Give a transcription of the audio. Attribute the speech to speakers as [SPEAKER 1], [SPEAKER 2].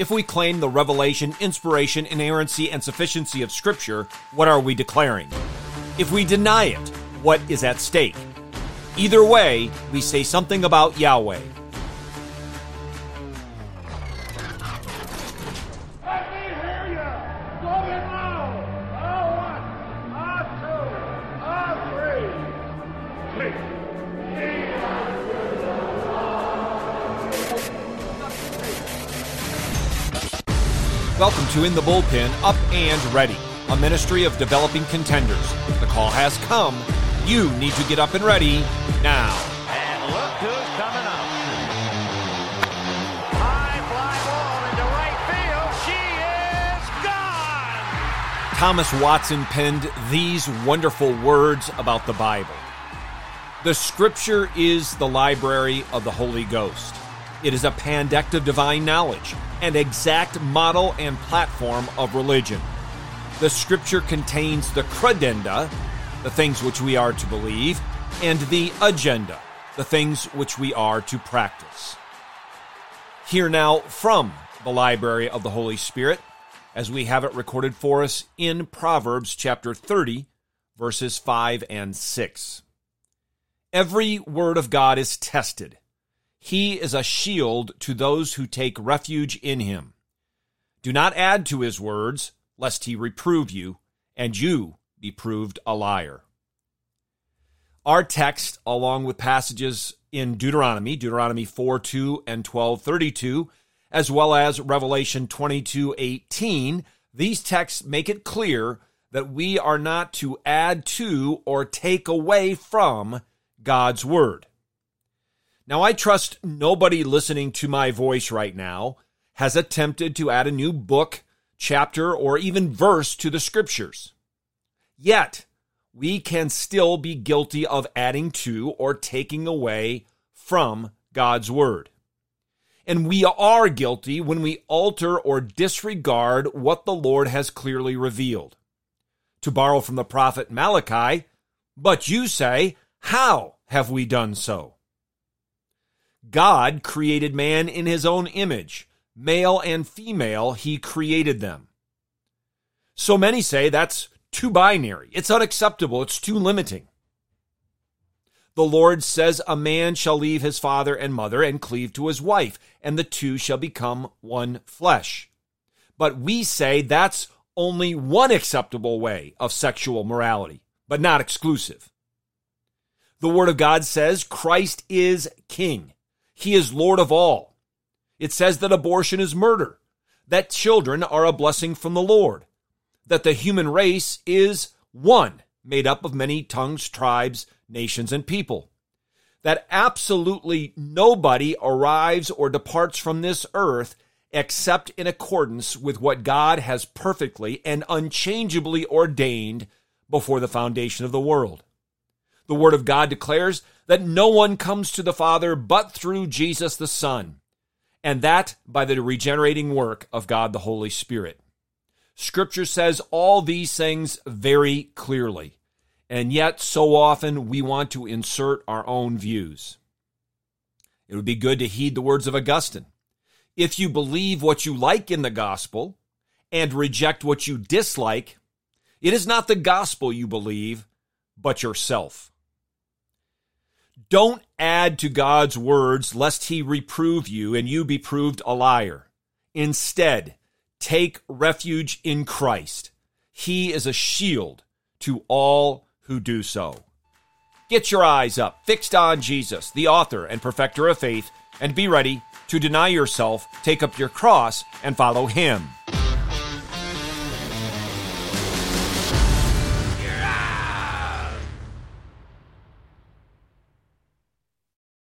[SPEAKER 1] If we claim the revelation, inspiration, inerrancy, and sufficiency of Scripture, what are we declaring? If we deny it, what is at stake? Either way, we say something about Yahweh.
[SPEAKER 2] Let me hear you.
[SPEAKER 1] Welcome to In the Bullpen, Up and Ready, a ministry of developing contenders. The call has come. You need to get up and ready now.
[SPEAKER 3] And look who's coming up. High fly ball into right field. She is gone.
[SPEAKER 1] Thomas Watson penned these wonderful words about the Bible. The Scripture is the library of the Holy Ghost. It is a pandect of divine knowledge, an exact model and platform of religion. The Scripture contains the credenda, the things which we are to believe, and the agenda, the things which we are to practice. Hear now from the library of the Holy Spirit as we have it recorded for us in Proverbs chapter 30, verses 5 and 6. Every word of God is tested. He is a shield to those who take refuge in him. Do not add to his words, lest he reprove you, and you be proved a liar. Our text, along with passages in Deuteronomy, Deuteronomy 4 2 and 12 32, as well as Revelation 22 18, these texts make it clear that we are not to add to or take away from God's Word. Now, I trust nobody listening to my voice right now has attempted to add a new book, chapter, or even verse to the Scriptures. Yet, we can still be guilty of adding to or taking away from God's Word. And we are guilty when we alter or disregard what the Lord has clearly revealed. To borrow from the prophet Malachi, but you say, How have we done so? God created man in his own image. Male and female, he created them. So many say that's too binary. It's unacceptable. It's too limiting. The Lord says, A man shall leave his father and mother and cleave to his wife, and the two shall become one flesh. But we say that's only one acceptable way of sexual morality, but not exclusive. The Word of God says Christ is King. He is Lord of all. It says that abortion is murder, that children are a blessing from the Lord, that the human race is one, made up of many tongues, tribes, nations, and people. That absolutely nobody arrives or departs from this earth except in accordance with what God has perfectly and unchangeably ordained before the foundation of the world. The Word of God declares that no one comes to the Father but through Jesus the Son, and that by the regenerating work of God the Holy Spirit. Scripture says all these things very clearly, and yet so often we want to insert our own views. It would be good to heed the words of Augustine. If you believe what you like in the gospel and reject what you dislike, it is not the gospel you believe, but yourself. Don't add to God's words lest he reprove you and you be proved a liar. Instead, take refuge in Christ. He is a shield to all who do so. Get your eyes up, fixed on Jesus, the author and perfecter of faith, and be ready to deny yourself, take up your cross, and follow him.